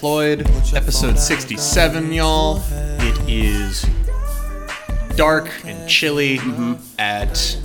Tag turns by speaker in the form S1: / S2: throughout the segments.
S1: Underemployed, episode 67, y'all. It is dark and chilly at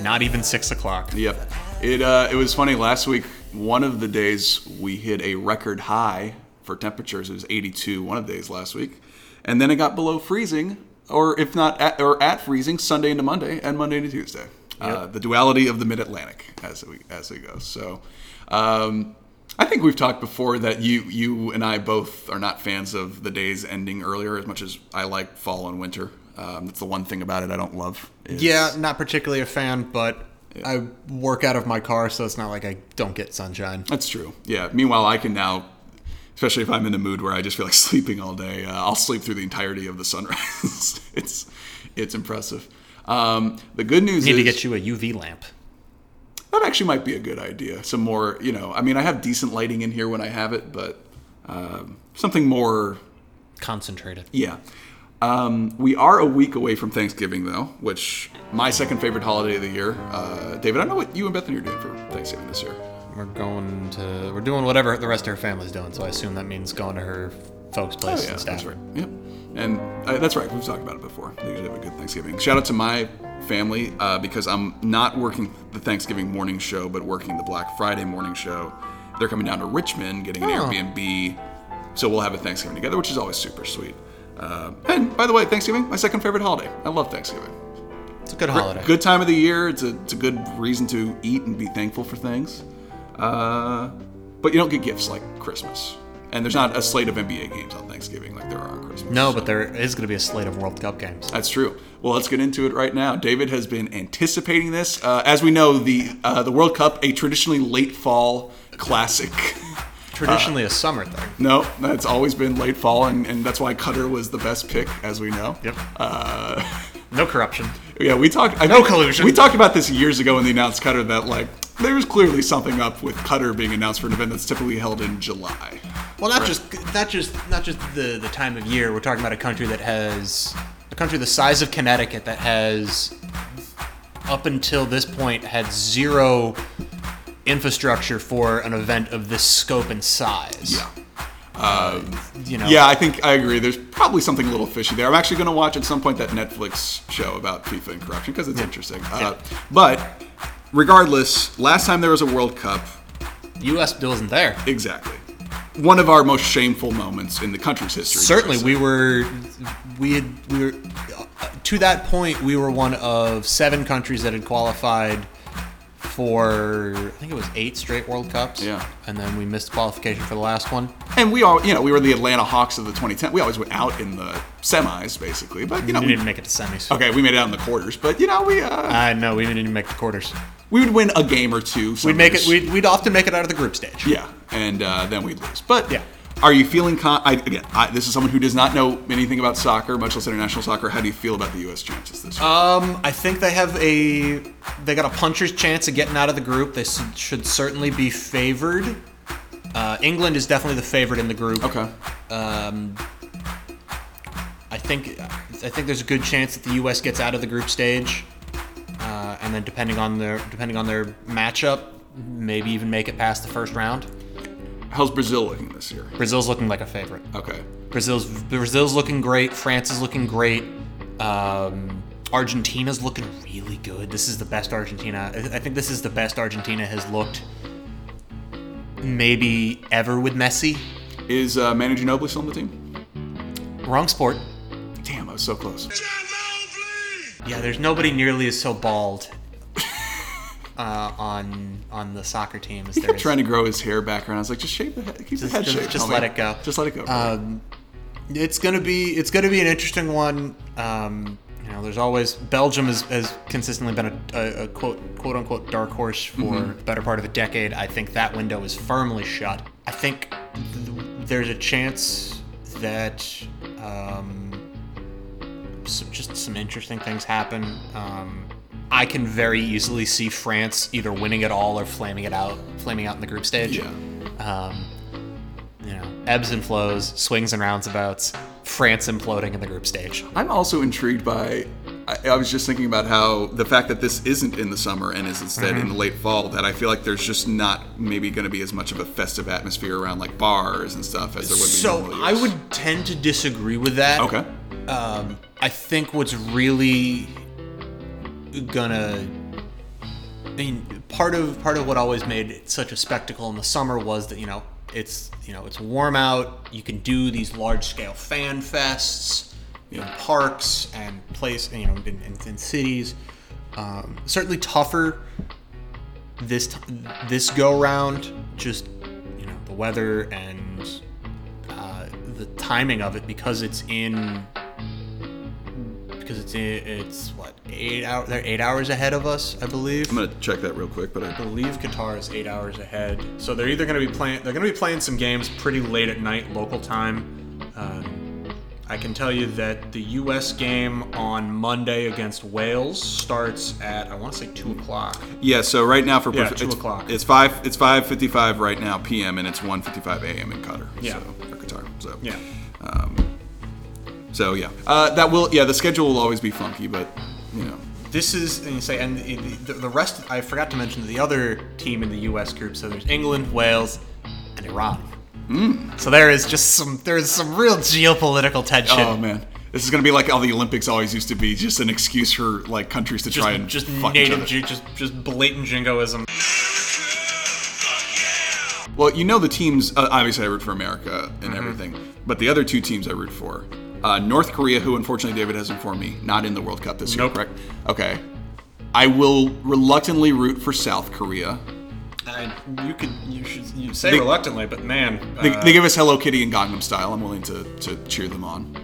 S1: not even 6 o'clock.
S2: Yep. It uh, it was funny last week. One of the days we hit a record high for temperatures. It was 82 one of the days last week, and then it got below freezing, or if not at, or at freezing Sunday into Monday and Monday into Tuesday. Uh, the duality of the Mid Atlantic as we as we go. So. Um, I think we've talked before that you you and I both are not fans of the days ending earlier as much as I like fall and winter. Um, that's the one thing about it I don't love. is-
S1: Yeah, not particularly a fan, but I work out of my car, so it's not like I don't get sunshine.
S2: That's true. Yeah. Meanwhile, I can now, especially if I'm in a mood where I just feel like sleeping all day, uh, I'll sleep through the entirety of the sunrise. it's it's impressive. Um, the good news
S1: Need
S2: is
S1: to get you a UV lamp.
S2: That actually might be a good idea. Some more, you know. I mean, I have decent lighting in here when I have it, but um, something more
S1: Concentrated.
S2: Yeah. Um, we are a week away from Thanksgiving, though, which my second favorite holiday of the year. Uh, David, I don't know what you and Bethany are doing for Thanksgiving this year.
S1: We're going to, we're doing whatever the rest of her family's doing, so I assume that means going to her folks' place
S2: Oh, yeah,
S1: and stuff.
S2: that's right. Yep. And uh, that's right. We've talked about it before. They usually have a good Thanksgiving. Shout out to my family uh, because I'm not working the Thanksgiving morning show, but working the Black Friday morning show. They're coming down to Richmond, getting an
S1: Oh.
S2: Airbnb, so we'll have a Thanksgiving together, which is always super sweet. Uh, and by the way, Thanksgiving, my second favorite holiday. I love Thanksgiving.
S1: It's a good holiday.
S2: Good time of the year. It's a, it's a good reason to eat and be thankful for things. Uh, but you don't get gifts like Christmas. And there's not a slate of NBA games on Thanksgiving like there are on Christmas.
S1: No, but there is going to be a slate of World Cup games.
S2: That's true. Well, let's get into it right now. David has been anticipating this. Uh, as we know, the uh, the World Cup, a traditionally late fall classic.
S1: Traditionally a summer thing.
S2: no, that's always been late fall, and, and that's why Qatar was the best pick, as we know.
S1: Yep.
S2: Uh,
S1: No corruption.
S2: Yeah, we talked. I
S1: No collusion.
S2: We talked about this years ago when they announced Qatar That like there was clearly something up with Qatar being announced for an event that's typically held in July.
S1: Well, not
S2: Right.
S1: just not just not just the the time of year. We're talking about a country that has a country the size of Connecticut that has up until this point had zero infrastructure for an event of this scope and size.
S2: Yeah.
S1: You know.
S2: Yeah, I think I agree. There's probably something a little fishy there. I'm actually going to watch at some point that Netflix show about FIFA and corruption because it's interesting. Uh, but regardless, last time there was a World Cup,
S1: U.S. wasn't there.
S2: exactly one of our most shameful moments in the country's history.
S1: Certainly, we were we had we were to that point we were one of seven countries that had qualified for I think it was eight straight World Cups.
S2: Yeah.
S1: and then we missed qualification for the last one.
S2: and we all, you know, we were the Atlanta Hawks of the 2010. We always went out in the semis, basically. But you know,
S1: we
S2: we-
S1: didn't make it to semis.
S2: okay, we made it out in the quarters. But you know, we uh,
S1: I know we didn't even make the quarters.
S2: we would win a game or two.
S1: We'd make it. We'd, we'd often make it out of the group stage.
S2: Yeah, and uh, then we'd lose. But
S1: Yeah.
S2: Are you feeling? Con- I, again, I, this is someone who does not know anything about soccer, much less international soccer. How do you feel about the U.S. chances this year?
S1: Um, I think they have a they got a puncher's chance of getting out of the group. They should certainly be favored. Uh, England is definitely the favorite in the group.
S2: okay.
S1: Um, I think I think there's a good chance that the U.S. gets out of the group stage, uh, and then depending on their depending on their matchup, maybe even make it past the first round.
S2: How's Brazil looking this year?
S1: Brazil's looking like a favorite.
S2: Okay.
S1: Brazil's Brazil's looking great. France is looking great. Um, Argentina's looking really good. This is the best Argentina. I I think this is the best Argentina has looked maybe ever with Messi.
S2: Is uh, Manu Ginobili still on the team?
S1: Wrong sport.
S2: Damn, I was so close.
S1: Yeah, there's nobody nearly as so bald uh, on on the soccer team as
S2: He
S1: there
S2: kept trying to grow his hair back around. I was like, just shave the head. Keep the head
S1: just-
S2: shaved.
S1: just let it go.
S2: Just let it go.
S1: Um, it's gonna be it's gonna be an interesting one. Um, you know, there's always Belgium has, has consistently been a, a, a quote quote unquote dark horse for
S2: Mm-hmm.
S1: the better part of a decade. I think that window is firmly shut. I think th- there's a chance that um, some, just some interesting things happen. Um, I can very easily see France either winning it all or flaming it out, flaming out in the group stage.
S2: Yeah.
S1: Um, you know, ebbs and flows, swings and roundabouts. France imploding in the group stage.
S2: I'm also intrigued by. I, I was just thinking about how the fact that this isn't in the summer and is instead
S1: Mm-hmm.
S2: in the late fall. That I feel like there's just not maybe going to be as much of a festive atmosphere around like bars and stuff as there would be.
S1: So I would tend to disagree with that.
S2: Okay.
S1: Um, I think what's really gonna I mean, part of part of what always made it such a spectacle in the summer was that you know it's you know it's warm out. You can do these large scale fan fests in parks and place you know in, in, in cities. Um, certainly tougher this t- this go round. Just you know the weather and uh, the timing of it because it's in because it's it's what eight hours they're eight hours ahead of us I believe.
S2: I'm gonna check that real quick, but I
S1: I believe Qatar is eight hours ahead, so they're either going to be playing. They're to be playing some games pretty late at night local time. Um, I can tell you that the U.S. game on Monday against Wales starts at I want to say two o'clock.
S2: Yeah, so right now for
S1: Yeah, two
S2: it's,
S1: o'clock.
S2: It's five. It's five fifty-five right now p.m. and it's one fifty-five a.m. in Qatar.
S1: Yeah.
S2: so, Qatar. So
S1: Yeah.
S2: So yeah, uh, that will. Yeah, the schedule will always be funky, but you know,
S1: This is and you say and the, the, rest. I forgot to mention the other team in the U.S. group. So there's England, Wales, and Iran. So there is just some there's some real geopolitical tension.
S2: oh man, this is gonna be like all the Olympics always used to be, just an excuse for like countries to
S1: just,
S2: try and
S1: just native, just just blatant jingoism.
S2: Well, you know the teams. Uh, obviously, I root for America and
S1: Mm-hmm.
S2: everything, but the other two teams I root for, uh, North Korea, who unfortunately David has informed me not in the World Cup this year.
S1: Nope.
S2: Correct? Okay. I will reluctantly root for South Korea.
S1: I, you could you should you say
S2: They-
S1: reluctantly, but man,
S2: They,
S1: uh,
S2: they give us Hello Kitty and Gangnam Style. I'm willing to, to cheer them on.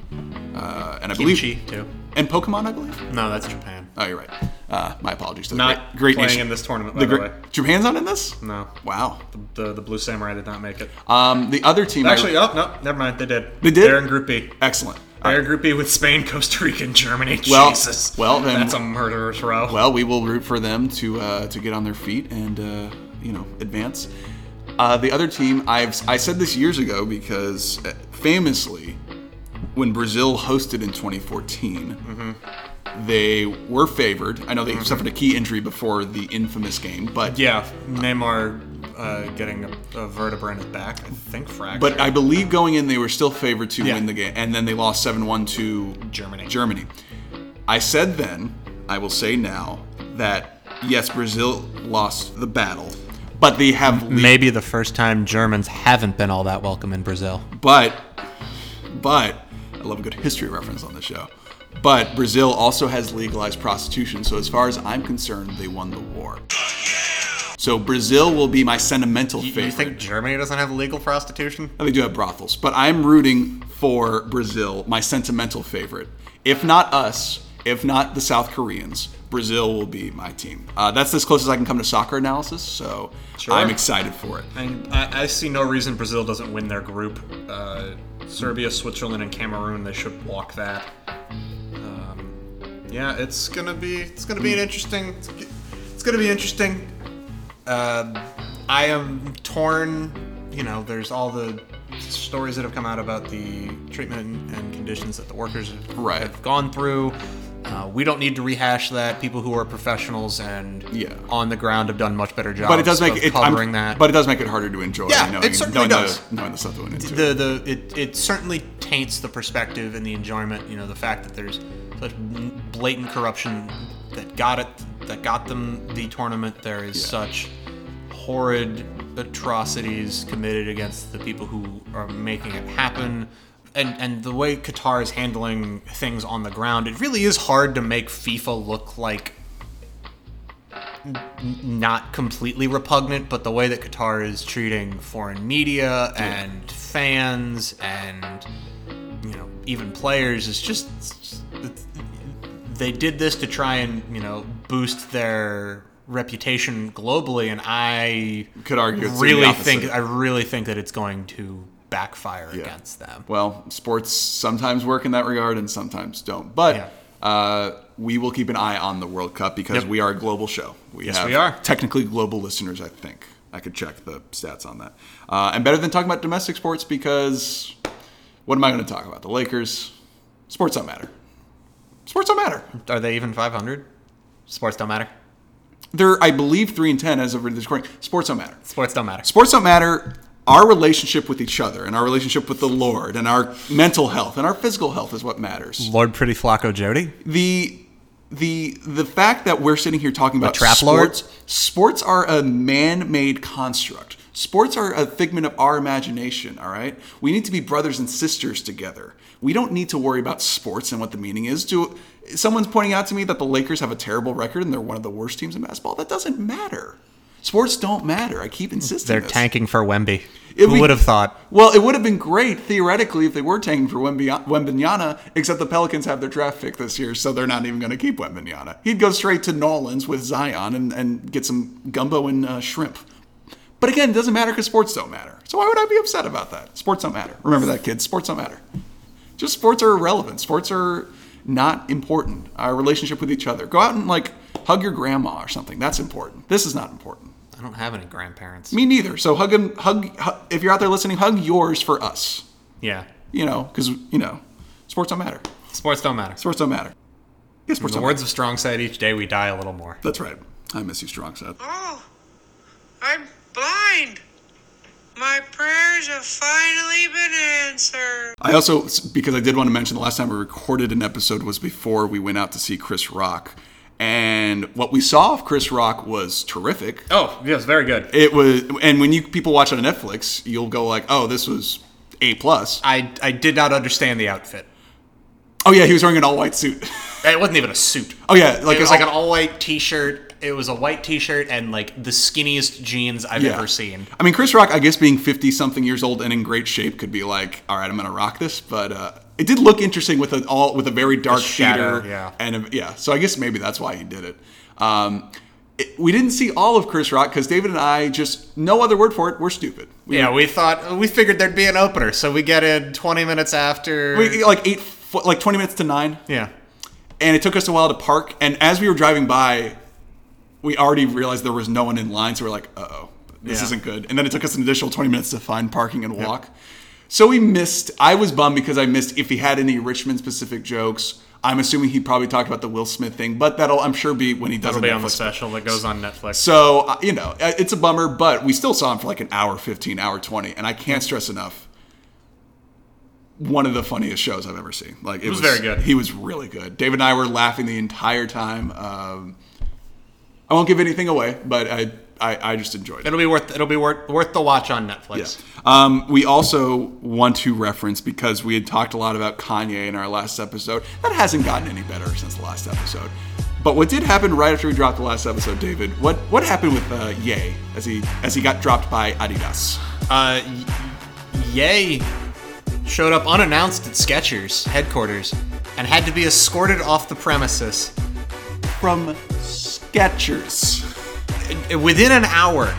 S2: Uh, and I
S1: kimchi
S2: believe
S1: too.
S2: and Pokemon, I believe.
S1: No, that's Japan.
S2: Oh, you're right. Uh, my apologies. To the
S1: Not
S2: great, great
S1: playing
S2: nation.
S1: in this tournament, by
S2: The
S1: the, way.
S2: Japan's not in this.
S1: No,
S2: Wow.
S1: the the Blue Samurai did not make it.
S2: Um, the other team. I-
S1: Actually, oh no, never mind. They did.
S2: They did?
S1: They're in Group B.
S2: excellent.
S1: They're in Group B with Spain, Costa Rica, and Germany.
S2: Well-
S1: Jesus.
S2: well, then-
S1: that's a murderer's row.
S2: Well, we will root for them to uh, to get on their feet and uh, you know advance. Uh, the other team, I've I said this years ago because uh, famously, when Brazil hosted in 2014, they were favored. I know they suffered a key injury before the infamous game, but
S1: yeah, Neymar uh, getting a, a vertebra in his back. I think fractured.
S2: but I believe going in they were still favored to
S1: Yeah.
S2: win the game, and then they lost 7-1 to
S1: Germany.
S2: Germany. I said then, I will say now that yes, Brazil lost the battle, but they have le-
S1: Maybe the first time Germans haven't been all that welcome in Brazil.
S2: but but I love a good history reference on the show. But Brazil also has legalized prostitution, so as far as I'm concerned, they won the war. So Brazil will be my sentimental
S1: You,
S2: favorite.
S1: you think Germany doesn't have legal prostitution?
S2: Oh, they do have brothels, but I'm rooting for Brazil, my sentimental favorite. If not us, if not the South Koreans, Brazil will be my team. Uh, that's as close as I can come to soccer analysis, so
S1: Sure.
S2: I'm excited for it.
S1: And I, I see no reason Brazil doesn't win their group. Uh, Serbia, Switzerland, and Cameroon. They should walk that. Yeah, it's gonna be it's gonna be an interesting it's, gonna be interesting. Um I am torn. You know, there's all the stories that have come out about the treatment and conditions that the workers have,
S2: Right.
S1: have gone through. Uh, we don't need to rehash that. People who are professionals and
S2: Yeah.
S1: on the ground have done much better jobs.
S2: But it does make it I'm-
S1: covering that.
S2: But it does make it harder to enjoy.
S1: Yeah,
S2: knowing,
S1: it certainly
S2: knowing
S1: does.
S2: The, knowing the stuff that went into it.
S1: the the it, it certainly taints the perspective and the enjoyment. You know, the fact that there's blatant corruption that got it that got them the tournament. There is such horrid atrocities committed against the people who are making it happen. And, and the way Qatar is handling things on the ground, it really is hard to make FIFA look like not completely repugnant, but the way that Qatar is treating foreign media and fans and you know even players is just it's- they did this to try and you know boost their reputation globally, and I
S2: Could argue it's doing the
S1: really think I really think that it's going to backfire against them.
S2: Well, sports sometimes work in that regard and sometimes don't. But
S1: Yeah.
S2: uh, we will keep an eye on the World Cup because
S1: Yep.
S2: we are a global show. We
S1: Yes,
S2: have
S1: we are.
S2: technically global listeners, I think. I could check the stats on that. Uh, and better than talking about domestic sports because what am I going to talk about? The Lakers. Sports don't matter. Sports don't matter.
S1: Are they even 500? Sports don't matter.
S2: They're, I believe, three and ten as of this recording. Sports don't matter.
S1: Sports don't matter.
S2: Sports don't matter. Our relationship with each other and our relationship with the Lord and our mental health and our physical health is what matters.
S1: Lord Pretty Flacko Jodye.
S2: the the the fact that we're sitting here talking about
S1: trap lord?
S2: sports sports are a man-made construct sports are a figment of our imagination all right we need to be brothers and sisters together we don't need to worry about sports and what the meaning is to someone's pointing out to me that the lakers have a terrible record and they're one of the worst teams in basketball that doesn't matter sports don't matter i keep insisting
S1: They're
S2: this.
S1: tanking for Wemby.
S2: It
S1: Who would have thought?
S2: Well, it would have been great theoretically if they were tanking for Wemby- Wembanyama, except the Pelicans have their draft pick this year, so they're not even going to keep Wembanyama. He'd go straight to Nolans with Zion and, and get some gumbo and uh, shrimp. But again, it doesn't matter because sports don't matter. So why would I be upset about that? Sports don't matter. Remember that, kids. Sports don't matter. Just sports are irrelevant. Sports are not important. Our relationship with each other. Go out and like hug your grandma or something. That's important. This is not important.
S1: I don't have any grandparents.
S2: Me neither. So hug him. Hug, hug. If you're out there listening, hug yours for us.
S1: Yeah.
S2: You know, because you know, sports don't matter.
S1: Sports don't matter.
S2: Sports don't matter. Yeah, sports
S1: In the words
S2: matter.
S1: of Strong Side, each day we die a little more.
S2: That's right. I miss you, strong Side.
S3: Oh, I'm blind. My prayers have finally been answered.
S2: I also, because I did want to mention the last time we recorded an episode was before we went out to see Chris Rock, and what we saw of Chris Rock was terrific.
S1: Oh, yes, very good.
S2: It was, and when you people watch it on Netflix, you'll go like, "Oh, this was a plus."
S1: I, I did not understand the outfit.
S2: Oh yeah, he was wearing an all white suit.
S1: It wasn't even a suit.
S2: Oh yeah, like
S1: it was
S2: an
S1: like an
S2: all-
S1: all white t shirt. It was a white t shirt and like the skinniest jeans I've
S2: Yeah.
S1: ever seen.
S2: I mean, Chris Rock, I guess being 50 something years old and in great shape could be like, all right, I'm going to rock this. But uh, it did look interesting with an all with a very dark
S1: shadow,
S2: theater.
S1: yeah.
S2: And a, yeah, so I guess maybe that's why he did it. Um, it- we didn't see all of Chris Rock because David and I just, no other word for it, we're stupid. We,
S1: Yeah, we thought we figured there'd be an opener, so we get in 20 minutes after.
S2: we like eight, fo- like 20 minutes to nine.
S1: yeah,
S2: and it took us a while to park. And as we were driving by, we already realized there was no one in line, so we're like, "Uh oh, this
S1: Yeah.
S2: isn't good." And then it took us an additional twenty minutes to find parking and walk. So we missed. I was bummed because I missed if he had any Richmond specific jokes. I'm assuming he probably talked about the Will Smith thing, but that'll I'm sure be when he does
S1: that'll be on the
S2: Netflix
S1: special that goes on Netflix.
S2: so, uh, you know, uh, it's a bummer, but we still saw him for like an hour 15, hour 20. And I can't stress enough one of the funniest shows I've ever seen. Like, it,
S1: was very good.
S2: He was really good. David and I were laughing the entire time. Um, I won't give anything away, but I, I, I just enjoyed it.
S1: it'll be worth it'll be worth worth the watch on Netflix.
S2: Yeah. Um, we also want to reference because we had talked a lot about Kanye in our last episode. That hasn't gotten any better since the last episode. But what did happen right after we dropped the last episode, David? What what happened with uh, Ye as he as he got dropped by Adidas?
S1: Uh, Ye showed up unannounced at Skechers headquarters and had to be escorted off the premises
S2: From Skechers.
S1: within an hour.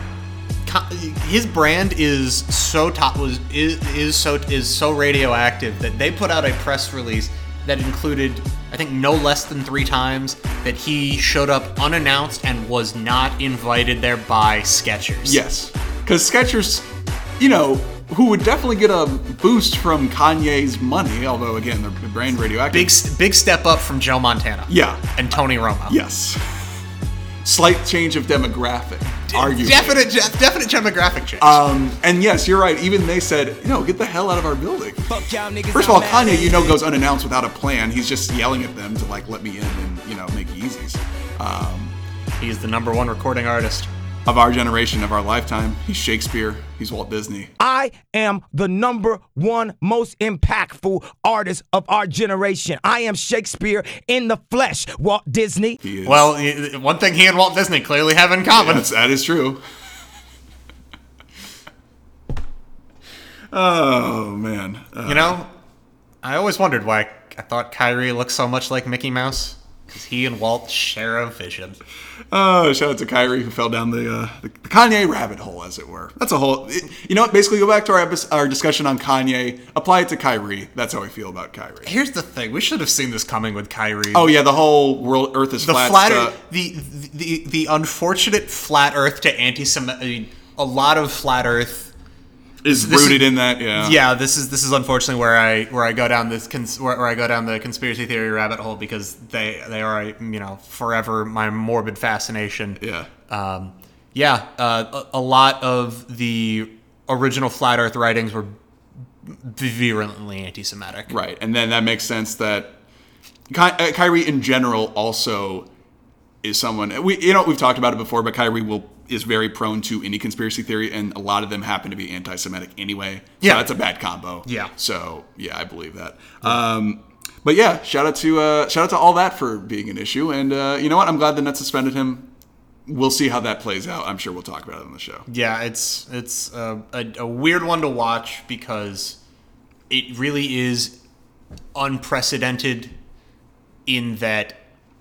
S1: His brand is so top was is, is so is so radioactive that they put out a press release that included I think no less than three times that he showed up unannounced and was not invited there by Skechers.
S2: Yes, because Skechers, you know, who would definitely get a boost from Kanye's money, although again, their brand radioactive.
S1: Big big step up from Joe Montana.
S2: Yeah.
S1: And Tony Romo.
S2: Yes. Slight change of demographic, arguably.
S1: Definite definite demographic change.
S2: Um, and yes, you're right. Even they said, you know, get the hell out of our building. First of all, Kanye, you know, goes unannounced without a plan. He's just yelling at them to like let me in and you know make Yeezys. Um,
S1: He's the number one recording artist.
S2: Of our generation, of our lifetime, he's Shakespeare. He's Walt Disney.
S4: I am the number one most impactful artist of our generation. I am Shakespeare in the flesh, Walt Disney.
S2: He is.
S1: Well, one thing he and Walt Disney clearly have in common.
S2: that's, that is true. Oh man. Uh,
S1: You know, I always wondered why I thought Kyrie looked so much like Mickey Mouse. Because he and Walt share a vision.
S2: Oh, shout out to Kyrie who fell down the, uh, the, the Kanye rabbit hole, as it were. That's a whole. it- you know what? Basically, go back to our episode, our discussion on Kanye. Apply it to Kyrie. That's how I feel about Kyrie.
S1: Here's the thing: we should have seen this coming with Kyrie.
S2: Oh yeah, the whole world Earth is
S1: the
S2: flat.
S1: flat,
S2: stuff.
S1: the, the the unfortunate flat Earth to anti-Semitic I mean, a lot of flat Earth
S2: Is
S1: this is-
S2: rooted in that, yeah.
S1: yeah, this is this is unfortunately where I where I go down this cons- where, where I go down the conspiracy theory rabbit hole because they they are you know forever my morbid fascination.
S2: Yeah.
S1: Um, yeah, uh, a, a lot of the original flat Earth writings were virulently anti-Semitic.
S2: Right, and then that makes sense that Ky- uh, Kyrie in general also is someone we you know we've talked about it before, but Kyrie will is very prone to any conspiracy theory, and a lot of them happen to be anti-Semitic anyway. So
S1: Yeah.
S2: that's a bad combo.
S1: Yeah.
S2: So yeah, I believe that. Um, but yeah, shout out to uh, shout out to all that for being an issue, and uh, you know what? I'm glad the Nets suspended him. We'll see how that plays out. I'm sure we'll talk about it on the show.
S1: Yeah, it's it's a, a, a weird one to watch because it really is unprecedented in that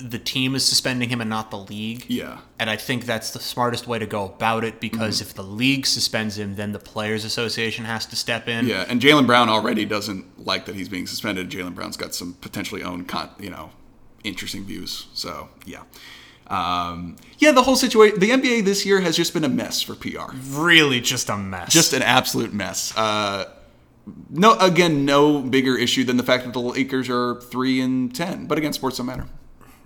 S1: the team is suspending him and not the league.
S2: Yeah.
S1: And I think that's the smartest way to go about it because
S2: Mm-hmm.
S1: if the league suspends him, then the Players Association has to step in.
S2: Yeah, and Jaylen Brown already doesn't like that he's being suspended. Jaylen Brown's got some potentially own, con- you know, interesting views. So yeah, um, yeah. The whole situation, the NBA this year has just been a mess for PR.
S1: Really just a mess.
S2: Just an absolute mess. Uh, no, again, no bigger issue than the fact that the Lakers are three and ten. But again, sports don't matter.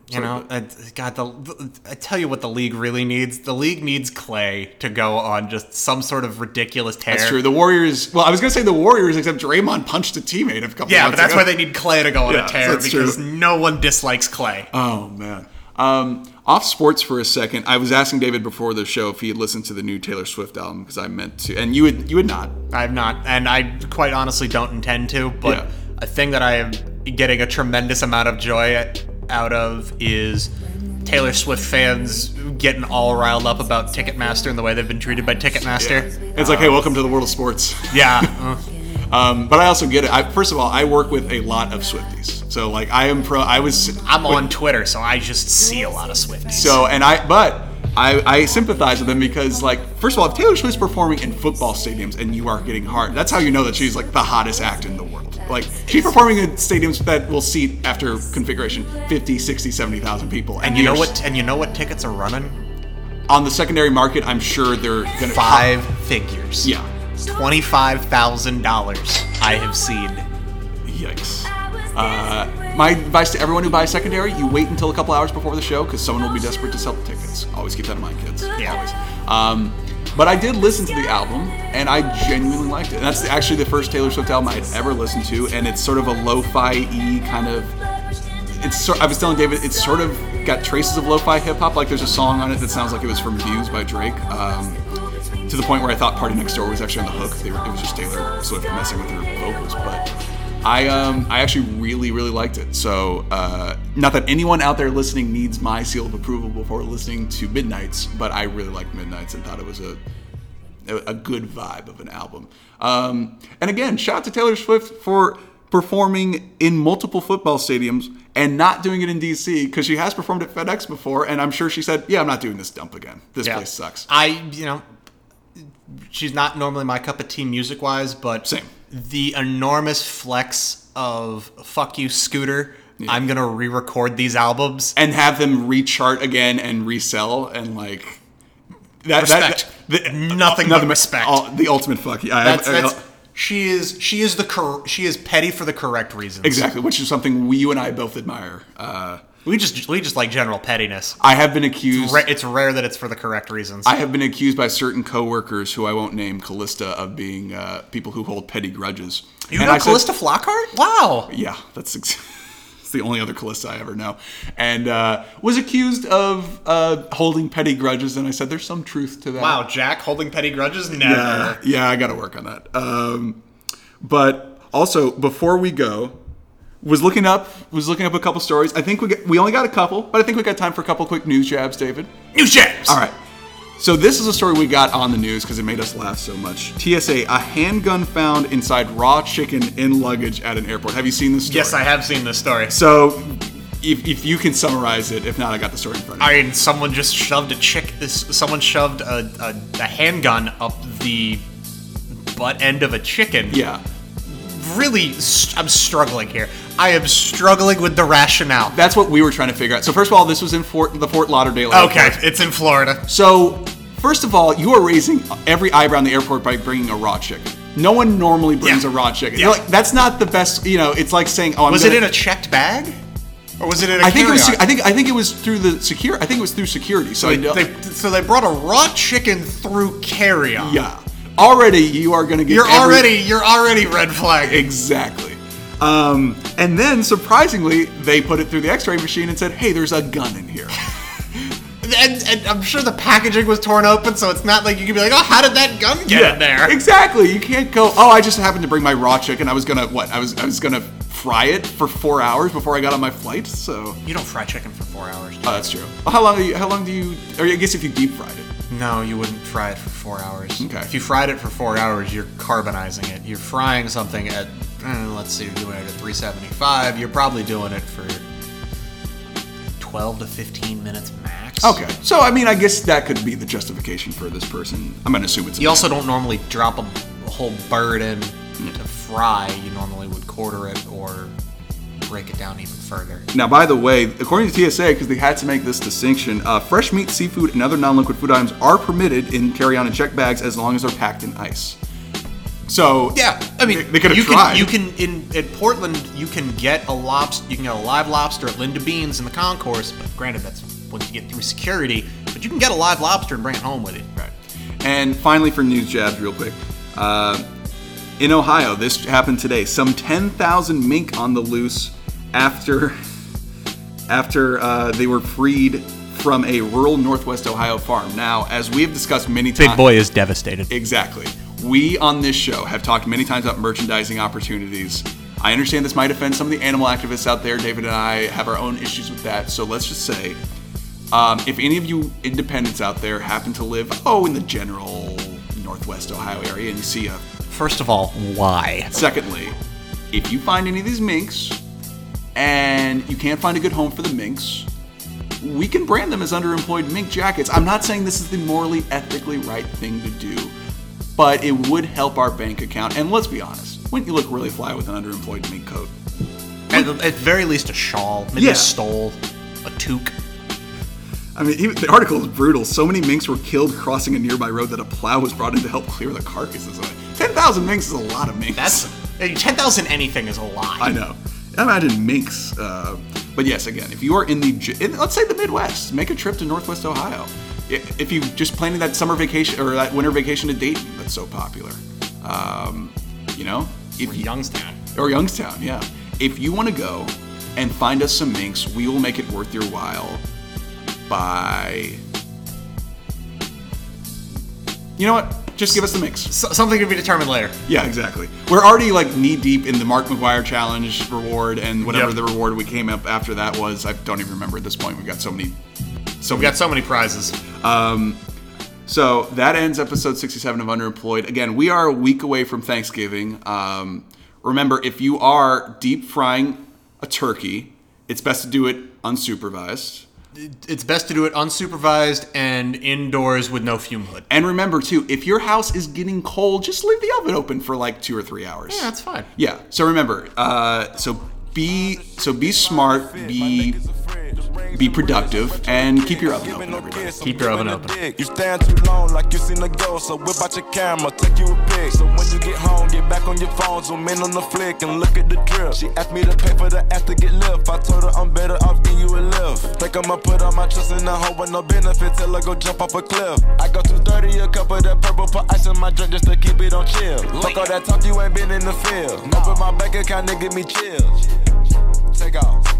S1: You know, uh, God, the, the, I tell you what the league really needs. The league needs Clay to go on just some sort of ridiculous tear.
S2: That's true. The Warriors. Well, I was gonna say the Warriors, except Draymond punched a teammate a couple.
S1: Yeah, but that's
S2: ago.
S1: why they need Clay to go on
S2: Yeah,
S1: a tear because
S2: true.
S1: no one dislikes Clay.
S2: Oh man. Um, off sports for a second. I was asking David before the show if he had listened to the new Taylor Swift album because I meant to, and you would you would not.
S1: I've not, and I quite honestly don't intend to. But
S2: Yeah.
S1: a thing that I am getting a tremendous amount of joy out of is Taylor Swift fans getting all riled up about Ticketmaster and the way they've been treated by Ticketmaster.
S2: It's like, hey, welcome to the world of sports.
S1: Yeah. uh,
S2: Um, but I also get it. I, first of all, I work with a lot of Swifties, so like I am pro. I was
S1: I'm on Twitter, so I just see a lot of Swifties.
S2: So and I but I, I sympathize with them because like first of all, if Taylor Swift's performing in football stadiums and you are getting hard, that's how you know that she's like the hottest act in the world. Like she's performing in stadiums that will seat after configuration 50, 60, 70,000 people.
S1: and you know what? And you know what tickets are running?
S2: On the secondary market, I'm sure they're going to
S1: Five figures.
S2: Yeah.
S1: Twenty-five thousand dollars. I have seen.
S2: Yikes. Uh, my advice to everyone who buys secondary: you wait until a couple hours before the show because someone will be desperate to sell the tickets. Always keep that in mind, kids.
S1: Yeah.
S2: Always. Um, but I did listen to the album, and I genuinely liked it. And that's actually the first Taylor Swift album I had ever listened to, and it's sort of a lo-fi y kind of. It's. Sort, I was telling David, it's sort of got traces of lo-fi hip hop. Like there's a song on it that sounds like it was from Views by Drake. Um, to the point where I thought PartyNextDoor was actually on the hook. Were, it was just Taylor Swift messing with her vocals, but I um I actually really really liked it. So uh, not that anyone out there listening needs my seal of approval before listening to Midnights, but I really liked Midnights and thought it was a a good vibe of an album. Um, and again, shout out to Taylor Swift for performing in multiple football stadiums and not doing it in DC because she has performed at FedEx before, and I'm sure she said, "Yeah, I'm not doing this dump again. This
S1: Yeah.
S2: place sucks."
S1: I, you know, she's not normally my cup of tea music wise, but
S2: Same.
S1: The enormous flex of "fuck you, Scooter." I'm gonna re-record these albums.
S2: and have them rechart again and resell and like that,
S1: Respect.
S2: That, that-
S1: Nothing but respect.
S2: all- the ultimate fuck. Yeah, I-
S1: That's,
S2: I-
S1: she is she is the cor- she is petty for the correct reasons.
S2: exactly, which is something we you and I both admire. Uh,
S1: We just we just like general pettiness.
S2: I have been accused.
S1: Ra- It's rare that it's for the correct reasons.
S2: I have been accused by certain coworkers who I won't name, Callista, of being uh, people who hold petty grudges.
S1: you
S2: And
S1: know
S2: I said-
S1: Calista Flockhart? Wow.
S2: Yeah, that's ex- it's the only other Callista I ever know, and uh, was accused of uh, holding petty grudges. And I said, "There's some truth to that."
S1: Wow, Jack holding petty grudges? Never.
S2: Yeah, yeah, I got to work on that. Um, but also, before we go, was looking up was looking up a couple stories. I think we get, we only got a couple, but I think we got time for a couple quick news jabs, David.
S1: News jabs.
S2: All right. So this is a story we got on the news because it made us laugh so much. TSA: A handgun found inside raw chicken in luggage at an airport. Have you seen this story?
S1: Yes, I have seen this story.
S2: So, if, if you can summarize it, if not, I got the story in front of me.
S1: I mean, someone just shoved a chick. This someone shoved a, a, a handgun up the butt end of a chicken.
S2: yeah.
S1: Really, st- I'm struggling here. I am struggling with the rationale.
S2: That's what we were trying to figure out. So first of all, this was in Fort the Fort Lauderdale.
S1: Okay, it's in Florida.
S2: So, First of all, you are raising every eyebrow in the airport by bringing a raw chicken. No one normally brings
S1: Yeah.
S2: a raw chicken.
S1: Yeah.
S2: Like, that's not the best. You know, it's like saying, "Oh, I'm
S1: Was
S2: gonna,
S1: it in a checked bag? Or was it in a
S2: I think it was. I think. I think it was through the secure. I think it was through security. So I
S1: They, they- so they brought a raw chicken through carry-on.
S2: yeah. Already, you are going to get.
S1: You're
S2: every-
S1: already you're already red flag.
S2: Exactly. Um, and then surprisingly, they put it through the X-ray machine and said, "Hey, there's a gun in here."
S1: And, and I'm sure the packaging was torn open, so it's not like you can be like, oh, how did that gun get in there?
S2: Exactly. You can't go. Oh, I just happened to bring my raw chicken. I was gonna what? I was I was gonna fry it for four hours before I got on my flight. So
S1: You don't fry chicken for four hours.
S2: oh, that's true. Well, how long? Do you, how long do you? Or I guess if you deep fried it.
S1: No, you wouldn't fry it for four hours.
S2: Okay.
S1: If you fried it for four hours, you're carbonizing it. You're frying something at, eh, let's see, you're doing it at 375. You're probably doing it for 12 to 15 minutes max.
S2: Okay. So I mean, I guess that could be the justification for this person. I'm gonna assume it's.
S1: You also don't normally drop a, a whole bird in to fry. You normally would quarter it or break it down even further.
S2: Now, by the way, according to TSA, because they had to make this distinction, uh, fresh meat, seafood, and other non-liquid food items are permitted in carry-on and check bags as long as they're packed in ice. So
S1: Yeah, I mean,
S2: they, they could have
S1: you
S2: tried.
S1: Can, you can in in Portland, you can get a lobster. You can get a live lobster at Linda Bean's in the concourse. But granted, that's once you get through security. But you can get a live lobster and bring it home with you.
S2: Right. And finally, for news jabs, real quick. Uh, in Ohio, this happened today. Some 10,000 mink on the loose after after uh, they were freed from a rural Northwest Ohio farm. Now, as we have discussed many times, Big Boy
S1: is devastated.
S2: Exactly. We on this show have talked many times about merchandising opportunities. I understand this might offend some of the animal activists out there. David and I have our own issues with that. So let's just say, um, if any of you independents out there happen to live, oh, in the general Northwest Ohio area, and you see a.
S1: First of all, why?
S2: Secondly, if you find any of these minks and you can't find a good home for the minks, we can brand them as underemployed mink jackets. I'm not saying this is the morally, ethically right thing to do, but it would help our bank account. And let's be honest, wouldn't you look really fly with an underemployed mink coat?
S1: At, the- at very least, a shawl, maybe
S2: Yeah.
S1: a stole, a toque.
S2: I mean, even, the article is brutal. So many minks were killed crossing a nearby road that a plow was brought in to help clear the carcasses. away. 10,000 minks is a lot of minks.
S1: That's ten thousand. Anything is a lot.
S2: I know. I imagine minks. Uh, but yes, again, if you are in the, in, let's say the Midwest, make a trip to Northwest Ohio. If you just planning that summer vacation or that winter vacation to Dayton, that's so popular. Um, you know, if
S1: Or
S2: you,
S1: Youngstown.
S2: or Youngstown, yeah. If you want to go and find us some minks, we will make it worth your while by. You know what? Just give us the mix.
S1: So, something to be determined later.
S2: Yeah, exactly. We're already like knee deep in the Mark McGwire challenge reward and whatever
S1: Yep.
S2: the reward we came up after that was. I don't even remember at this point. We've got so many. So
S1: We got so many prizes.
S2: So that ends episode 67 of Underemployed. Again, we are a week away from Thanksgiving. Um, remember, if you are deep frying a turkey, it's best to do it unsupervised.
S1: It's best to do it unsupervised and indoors with no fume hood.
S2: And remember, too, if your house is getting cold, just leave the oven open for like two or three hours.
S1: Yeah, that's fine.
S2: Yeah. So remember, uh, so be so be smart, be be productive, and keep your oven open. Everybody.
S1: Keep your oven open.
S5: You stand too long like you seen a ghost, so whip out your camera, take you a pic. So when you get home, get back on your phone, zoom in on the flick and look at the drip. She asked me to pay for the ass to get lift. I told her I'm better off giving you a lift. Think I'ma put all my trust in a hoe with no benefit till I go jump off a cliff. I go too dirty, a cup of that purple, put ice in my drink just to keep it on chill. Fuck all that talk, you ain't been in the field. Open my bank account, nigga, give me chills. Take off.